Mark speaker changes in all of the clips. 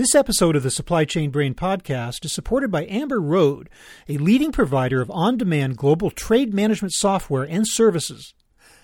Speaker 1: This episode of the Supply Chain Brain podcast is supported by Amber Road, a leading provider of on demand global trade management software and services.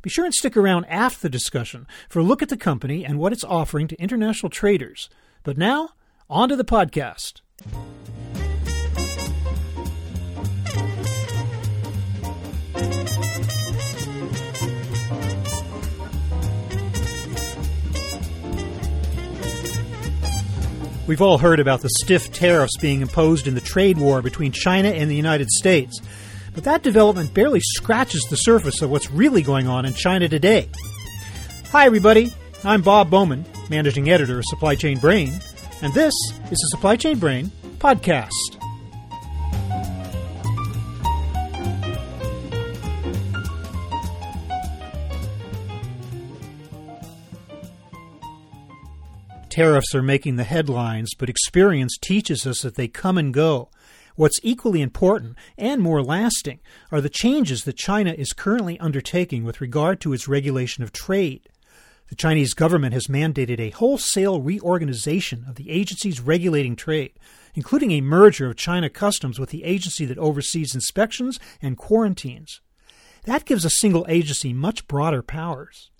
Speaker 1: Be sure and stick around after the discussion for a look at the company and what it's offering to international traders. But now, on to the podcast. We've all heard about the stiff tariffs being imposed in the trade war between China and the United States. But that development barely scratches the surface of what's really going on in China today. Hi, everybody. I'm Bob Bowman, managing editor of Supply Chain Brain, and this is the Supply Chain Brain podcast. Tariffs are making the headlines, but experience teaches us that they come and go. What's equally important and more lasting are the changes that China is currently undertaking with regard to its regulation of trade. The Chinese government has mandated a wholesale reorganization of the agencies regulating trade, including a merger of China Customs with the agency that oversees inspections and quarantines. That gives a single agency much broader powers.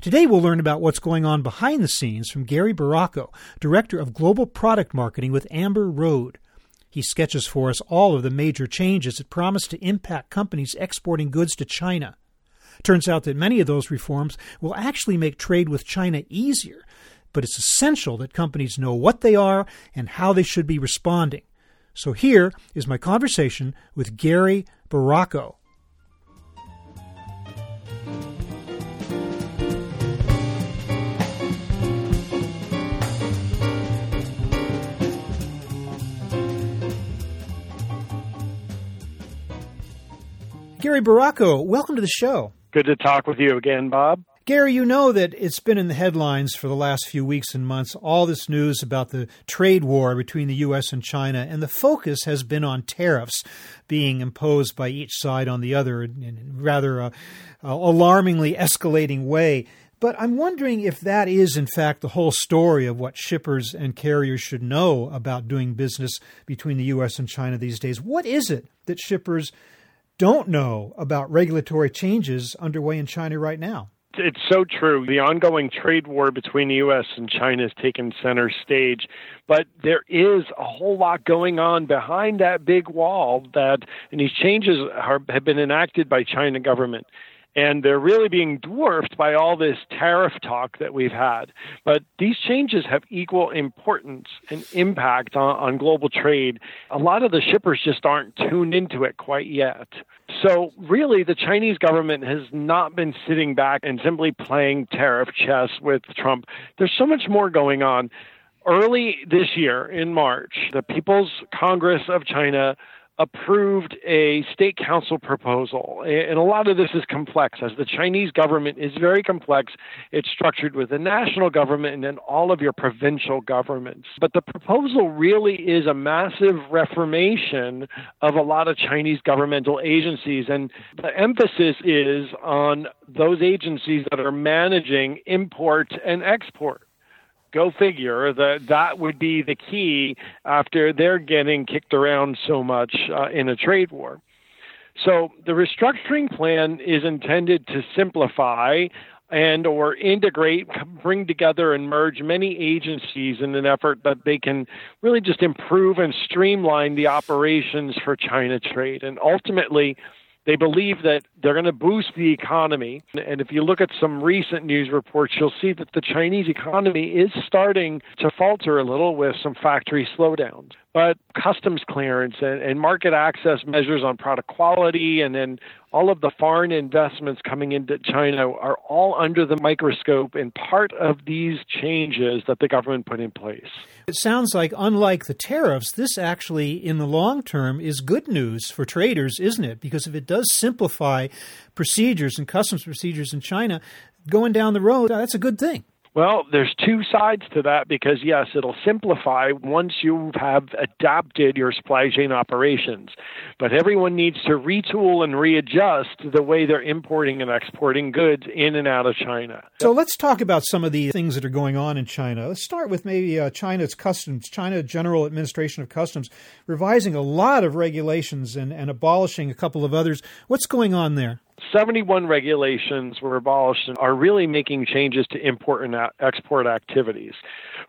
Speaker 1: Today we'll learn about what's going on behind the scenes from Gary Barraco, Director of Global Product Marketing with Amber Road. He sketches for us all of the major changes that promise to impact companies exporting goods to China. Turns out that many of those reforms will actually make trade with China easier, but it's essential that companies know what they are and how they should be responding. So here is my conversation with Gary Barraco. Gary Barraco, welcome to the show.
Speaker 2: Good to talk with you again, Bob.
Speaker 1: Gary, you know that it's been in the headlines for the last few weeks and months, all this news about the trade war between the U.S. and China, and the focus has been on tariffs being imposed by each side on the other in rather uh, uh, alarmingly escalating way. But I'm wondering if that is, in fact, the whole story of what shippers and carriers should know about doing business between the U.S. and China these days. What is it that shippers don't know about regulatory changes underway in China right now.
Speaker 2: It's so true. The ongoing trade war between the U.S. and China has taken center stage, but there is a whole lot going on behind that big wall. That and these changes are, have been enacted by China government and they're really being dwarfed by all this tariff talk that we've had. But these changes have equal importance and impact on, on, global trade. A lot of the shippers just aren't tuned into it quite yet. So, really, the Chinese government has not been sitting back and simply playing tariff chess with Trump. There's so much more going on. Early this year, in March, the People's Congress of China approved a state council proposal. And a lot of this is complex, as the Chinese government is very complex. It's structured with the national government and then all of your provincial governments. But the proposal really is a massive reformation of a lot of Chinese governmental agencies. And the emphasis is on those agencies that are managing import and export go figure that that would be the key after they're getting kicked around so much uh, in a trade war. So the restructuring plan is intended to simplify and or integrate bring together and merge many agencies in an effort that they can really just improve and streamline the operations for China trade and ultimately they believe that they're going to boost the economy. And if you look at some recent news reports, you'll see that the Chinese economy is starting to falter a little with some factory slowdowns. But customs clearance and, and market access measures on product quality and then all of the foreign investments coming into China are all under the microscope and part of these changes that the government put in place.
Speaker 1: It sounds like, unlike the tariffs, this actually, in the long term, is good news for traders, isn't it? Because if it does simplify procedures and customs procedures in China, going down the road, that's a good thing.
Speaker 2: Well, there's two sides to that because, yes, it'll simplify once you have adapted your supply chain operations. But everyone needs to retool and readjust the way they're importing and exporting goods in and out of China.
Speaker 1: So let's talk about some of the things that are going on in China. Let's start with maybe uh, China's customs, China General Administration of Customs, revising a lot of regulations and, and abolishing a couple of others. What's going on there?
Speaker 2: 71 regulations were abolished and are really making changes to import and export activities.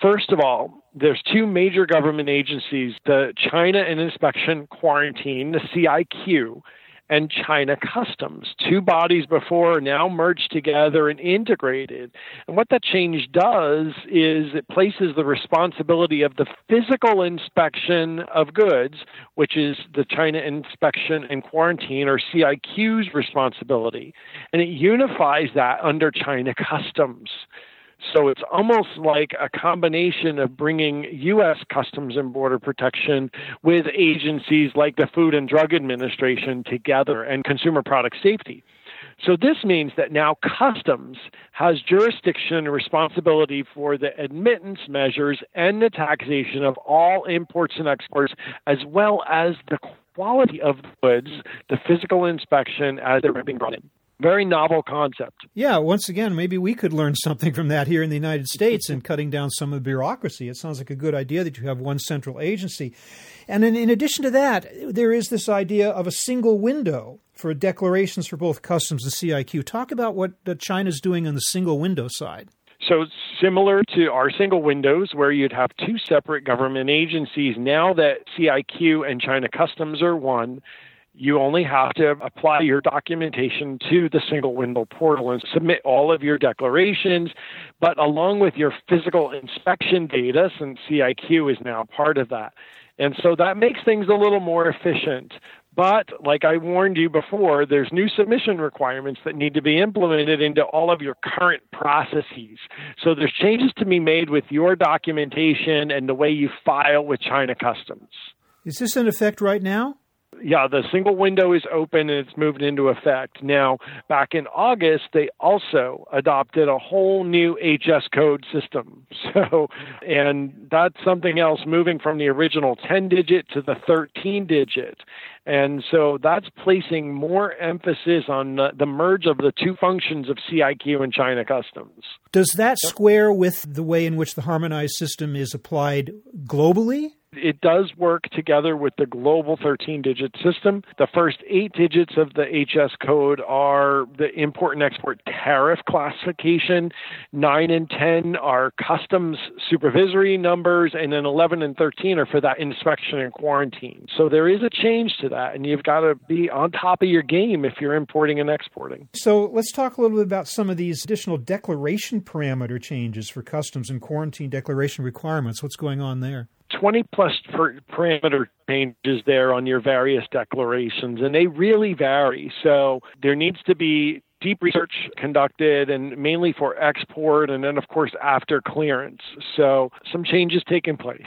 Speaker 2: First of all, there's two major government agencies, the China and Inspection Quarantine, the CIQ, and China Customs. Two bodies before now merged together and integrated. And what that change does is it places the responsibility of the physical inspection of goods, which is the China Inspection and Quarantine or CIQ's responsibility, and it unifies that under China Customs. So it's almost like a combination of bringing U.S. Customs and Border Protection with agencies like the Food and Drug Administration together and Consumer Product Safety. So this means that now Customs has jurisdiction and responsibility for the admittance measures and the taxation of all imports and exports, as well as the quality of the goods, the physical inspection as they're being brought in very novel concept.
Speaker 1: Yeah, once again, maybe we could learn something from that here in the United States in cutting down some of the bureaucracy. It sounds like a good idea that you have one central agency. And in, in addition to that, there is this idea of a single window for declarations for both customs and CIQ. Talk about what China's doing on the single window side.
Speaker 2: So, similar to our single windows, where you'd have two separate government agencies, now that CIQ and China Customs are one, you only have to apply your documentation to the single window portal and submit all of your declarations. But along with your physical inspection data, since CIQ is now part of that. And so that makes things a little more efficient. But like I warned you before, there's new submission requirements that need to be implemented into all of your current processes. So there's changes to be made with your documentation and the way you file with China Customs.
Speaker 1: Is this in effect right now?
Speaker 2: Yeah, the single window is open and it's moved into effect. Now, back in August, they also adopted a whole new HS code system. So, and that's something else moving from the original 10 digit to the 13 digit. And so that's placing more emphasis on the, the merge of the two functions of CIQ and China Customs.
Speaker 1: Does that square with the way in which the harmonized system is applied globally?
Speaker 2: It does work together with the global 13 digit system. The first eight digits of the HS code are the import and export tariff classification. Nine and 10 are customs supervisory numbers, and then 11 and 13 are for that inspection and quarantine. So there is a change to that, and you've got to be on top of your game if you're importing and exporting.
Speaker 1: So let's talk a little bit about some of these additional declaration parameter changes for customs and quarantine declaration requirements. What's going on there?
Speaker 2: 20 plus per- parameter changes there on your various declarations, and they really vary. So there needs to be deep research conducted and mainly for export and then of course after clearance so some changes taking place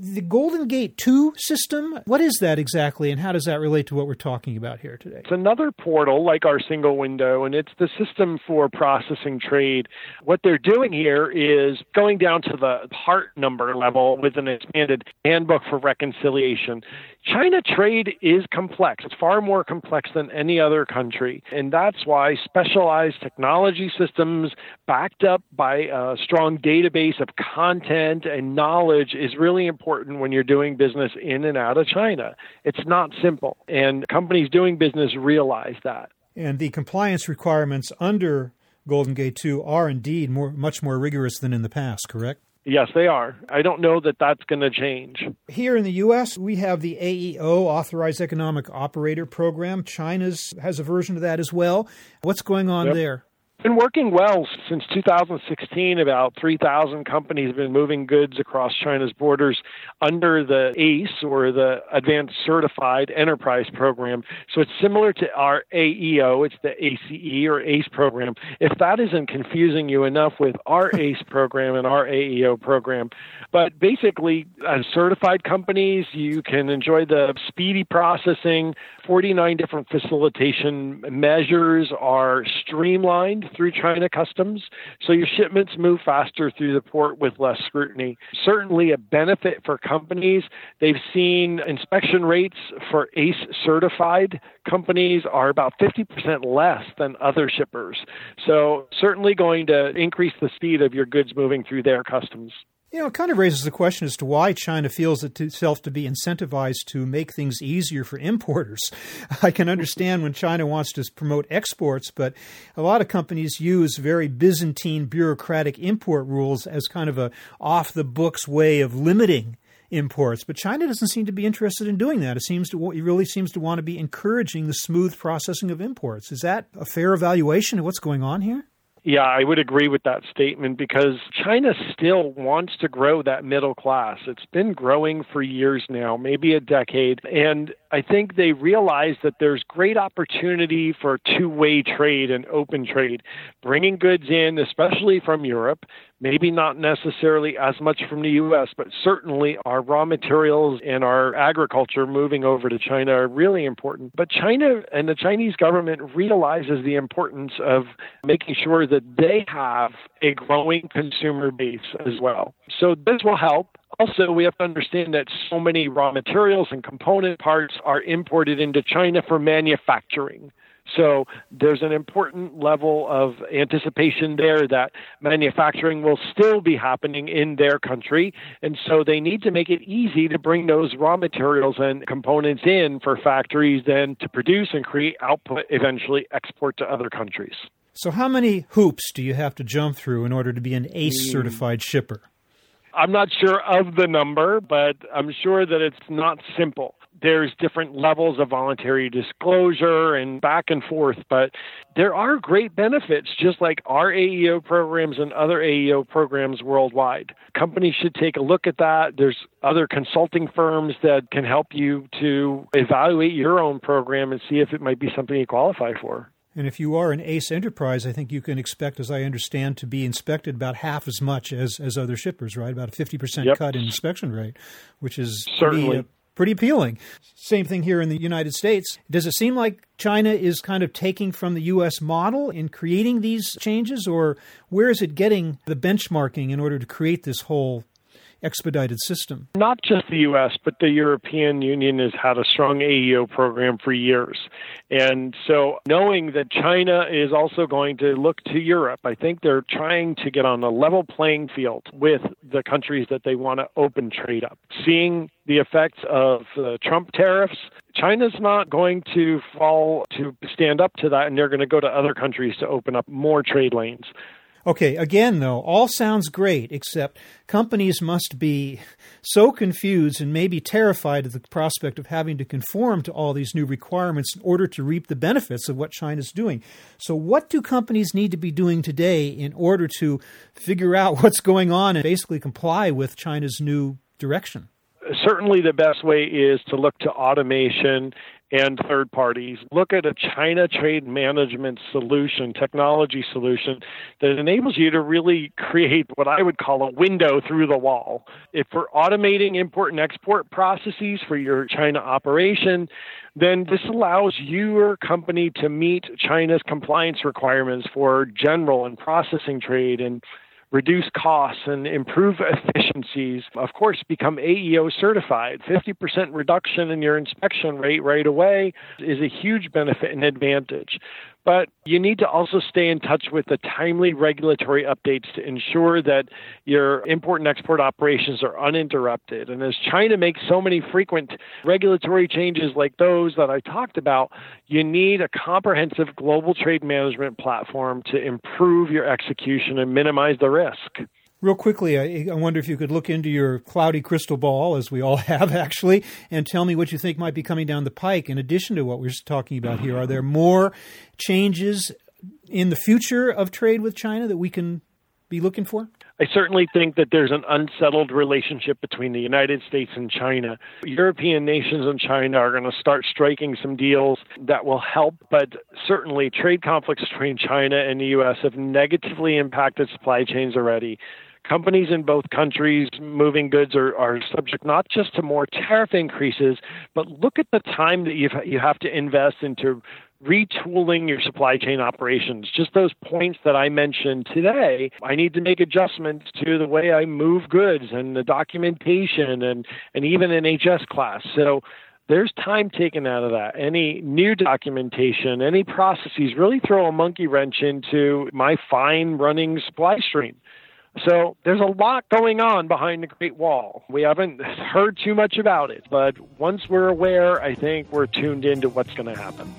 Speaker 1: the Golden Gate 2 system, what is that exactly and how does that relate to what we're talking about here today?
Speaker 2: It's another portal like our single window, and it's the system for processing trade. What they're doing here is going down to the part number level with an expanded handbook for reconciliation. China trade is complex. It's far more complex than any other country. And that's why specialized technology systems backed up by a strong database of content and knowledge is really important when you're doing business in and out of China. It's not simple. And companies doing business realize that.
Speaker 1: And the compliance requirements under Golden Gate 2 are indeed more, much more rigorous than in the past, correct?
Speaker 2: Yes, they are. I don't know that that's going to change.
Speaker 1: Here in the U.S., we have the AEO, Authorized Economic Operator Program. China's has a version of that as well. What's going on yep. there?
Speaker 2: Been working well since 2016. About 3,000 companies have been moving goods across China's borders under the ACE or the Advanced Certified Enterprise Program. So it's similar to our AEO, it's the ACE or ACE program. If that isn't confusing you enough with our ACE program and our AEO program, but basically, as certified companies, you can enjoy the speedy processing, 49 different facilitation measures are streamlined through China customs, so your shipments move faster through the port with less scrutiny. Certainly a benefit for companies. They've seen inspection rates for ACE certified companies are about 50% less than other shippers. So certainly going to increase the speed of your goods moving through their customs.
Speaker 1: You know, it kind of raises the question as to why China feels itself to be incentivized to make things easier for importers. I can understand when China wants to promote exports, but a lot of companies use very Byzantine bureaucratic import rules as kind of a off the books way of limiting imports. But China doesn't seem to be interested in doing that. It seems to it really seems to want to be encouraging the smooth processing of imports. Is that a fair evaluation of what's going on here?
Speaker 2: Yeah, I would agree with that statement because China still wants to grow that middle class. It's been growing for years now, maybe a decade. And I think they realize that there's great opportunity for two way trade and open trade, bringing goods in, especially from Europe, maybe not necessarily as much from the U.S., but certainly our raw materials and our agriculture moving over to China are really important. But China and the Chinese government realizes the importance of making sure that they have a growing consumer base as well. So this will help. Also, we have to understand that so many raw materials and component parts are imported into China for manufacturing. So there's an important level of anticipation there that manufacturing will still be happening in their country. And so they need to make it easy to bring those raw materials and components in for factories then to produce and create output, eventually export to other countries.
Speaker 1: So, how many hoops do you have to jump through in order to be an ACE certified shipper?
Speaker 2: I'm not sure of the number, but I'm sure that it's not simple there's different levels of voluntary disclosure and back and forth, but there are great benefits, just like our AEO programs and other AEO programs worldwide. Companies should take a look at that. There's other consulting firms that can help you to evaluate your own program and see if it might be something you qualify for.
Speaker 1: And if you are an ACE enterprise, I think you can expect, as I understand, to be inspected about half as much as, as other shippers, right? About a 50% yep. cut in inspection rate, which is
Speaker 2: certainly
Speaker 1: pretty, uh, pretty appealing. Same thing here in the United States. Does it seem like China is kind of taking from the U.S. model in creating these changes, or where is it getting the benchmarking in order to create this whole expedited system.
Speaker 2: Not just the U.S., but the European Union has had a strong AEO program for years. And so, knowing that China is also going to look to Europe, I think they're trying to get on a level playing field with the countries that they want to open trade up. Seeing the effects of Trump tariffs, China's not going to fall to stand up to that, and they're going to go to other countries to open up more trade lanes.
Speaker 1: Okay, again, though, all sounds great, except companies must be so confused and maybe terrified at the prospect of having to conform to all these new requirements in order to reap the benefits of what China's doing. So, what do companies need to be doing today in order to figure out what's going on and basically comply with China's new direction?
Speaker 2: Certainly, the best way is to look to automation and third parties. Look at a China trade management solution, technology solution that enables you to really create what I would call a window through the wall. If we're automating import and export processes for your China operation, then this allows your company to meet China's compliance requirements for general and processing trade and reduce costs and improve efficiencies, of course, become AEO certified. 50% reduction in your inspection rate right away is a huge benefit and advantage. But you need to also stay in touch with the timely regulatory updates to ensure that your import and export operations are uninterrupted. And as China makes so many frequent regulatory changes like those that I talked about, you need a comprehensive global trade management platform to improve your execution and minimize the risk.
Speaker 1: Real quickly, I, I, wonder if you could look into your cloudy crystal ball, as we all have actually, and tell me what you think might be coming down the pike. In addition to what we're talking about here, are there more changes in the future of trade with China that we can be looking for?
Speaker 2: I certainly think that there's an unsettled relationship between the United States and China. European nations and China are going to start striking some deals that will help, but certainly trade conflicts between China and the U.S. have negatively impacted supply chains already companies in both countries moving goods are, are subject not just to more tariff increases, but look at the time that you you have to invest into retooling your supply chain operations. Just those points that I mentioned today, I need to make adjustments to the way I move goods and the documentation and, and even an HS class. So there's time taken out of that. Any new documentation, any processes really throw a monkey wrench into my fine running supply stream. So there's a lot going on behind the Great Wall. We haven't heard too much about it, but once we're aware, I think we're tuned into what's going to happen.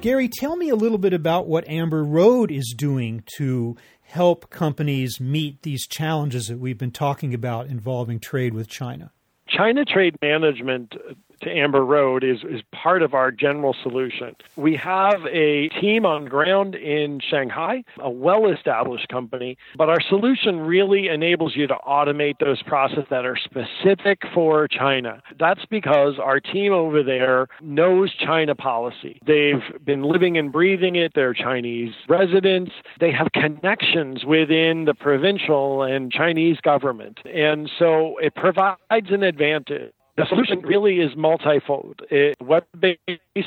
Speaker 1: Gary, tell me a little bit about what Amber Road is doing to help companies meet these challenges that we've been talking about involving trade with China.
Speaker 2: China Trade Management to Amber Road is, is part of our general solution. We have a team on ground in Shanghai, a well established company, but our solution really enables you to automate those processes that are specific for China. That's because our team over there knows China policy. They've been living and breathing it, they're Chinese residents, they have connections within the provincial and Chinese government. And so it provides an advantage the solution really is multifold. A web-based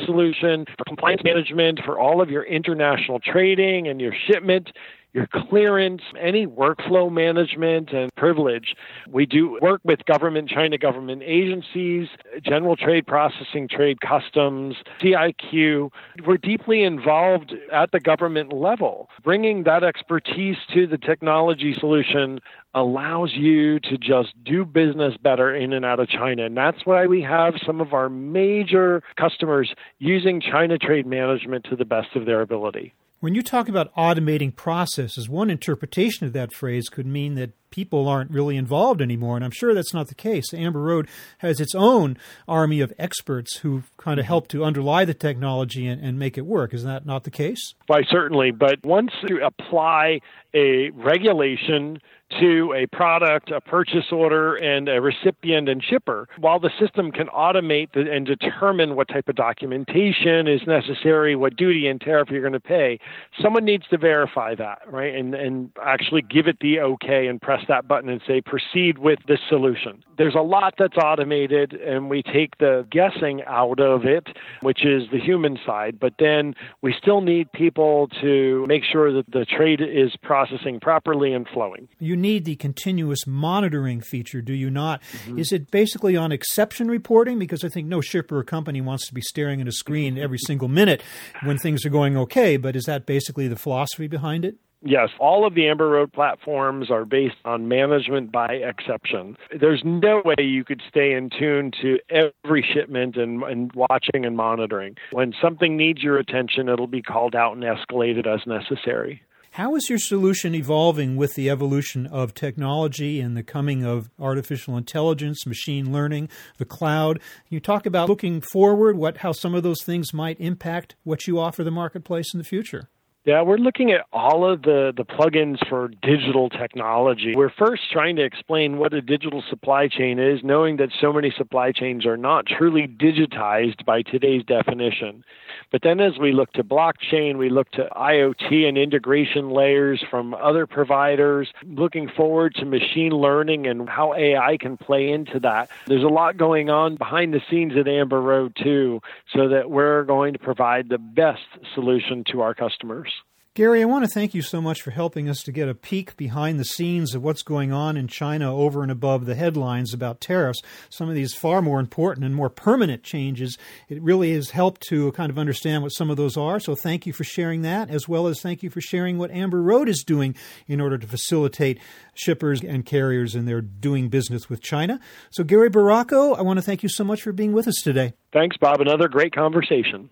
Speaker 2: solution for compliance management for all of your international trading and your shipment, your clearance, any workflow management and privilege. We do work with government, China government agencies, general trade processing, trade customs, CIQ. We're deeply involved at the government level. Bringing that expertise to the technology solution allows you to just do business better in and out of China. And that's why we have some of our major customers using China Trade Management to the best of their ability.
Speaker 1: When you talk about automating processes, one interpretation of that phrase could mean that people aren't really involved anymore, and I'm sure that's not the case. Amber Road has its own army of experts who kind of mm-hmm. help to underlie the technology and, and make it work. Is that not the case?
Speaker 2: Why, certainly. But once you apply a regulation to a product, a purchase order, and a recipient and shipper. While the system can automate the, and determine what type of documentation is necessary, what duty and tariff you're going to pay, someone needs to verify that, right? And, and actually give it the okay and press that button and say, proceed with this solution. There's a lot that's automated, and we take the guessing out of it, which is the human side, but then we still need people to make sure that the trade is processing properly and flowing.
Speaker 1: You need the continuous monitoring feature, do you not? Mm-hmm. Is it basically on exception reporting? Because I think no shipper or company wants to be staring at a screen every single minute when things are going okay, but is that basically the philosophy behind it?
Speaker 2: Yes, all of the Amber Road platforms are based on management by exception. There's no way you could stay in tune to every shipment and, and watching and monitoring. When something needs your attention, it'll be called out and escalated as necessary.
Speaker 1: How is your solution evolving with the evolution of technology and the coming of artificial intelligence, machine learning, the cloud? You talk about looking forward, what how some of those things might impact what you offer the marketplace in the future?
Speaker 2: Yeah, we're looking at all of the, the plugins for digital technology. We're first trying to explain what a digital supply chain is, knowing that so many supply chains are not truly digitized by today's definition. But then as we look to blockchain, we look to IoT and integration layers from other providers, looking forward to machine learning and how AI can play into that. There's a lot going on behind the scenes at Amber Road, too, so that we're going to provide the best solution to our customers.
Speaker 1: Gary, I want to thank you so much for helping us to get a peek behind the scenes of what's going on in China over and above the headlines about tariffs. Some of these far more important and more permanent changes. It really has helped to kind of understand what some of those are. So thank you for sharing that, as well as thank you for sharing what Amber Road is doing in order to facilitate shippers and carriers in their doing business with China. So, Gary Barraco, I want to thank you so much for being with us today.
Speaker 2: Thanks, Bob. Another great conversation.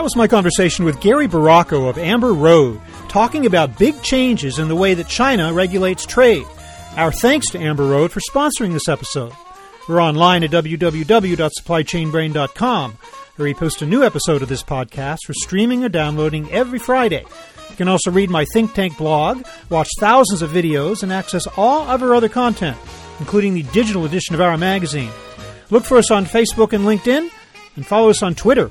Speaker 1: That was my conversation with Gary Barraco of Amber Road, talking about big changes in the way that China regulates trade. Our thanks to Amber Road for sponsoring this episode. We're online at www.supplychainbrain.com, where we post a new episode of this podcast for streaming or downloading every Friday. You can also read my Think Tank blog, watch thousands of videos, and access all of our other content, including the digital edition of our magazine. Look for us on Facebook and LinkedIn, and follow us on Twitter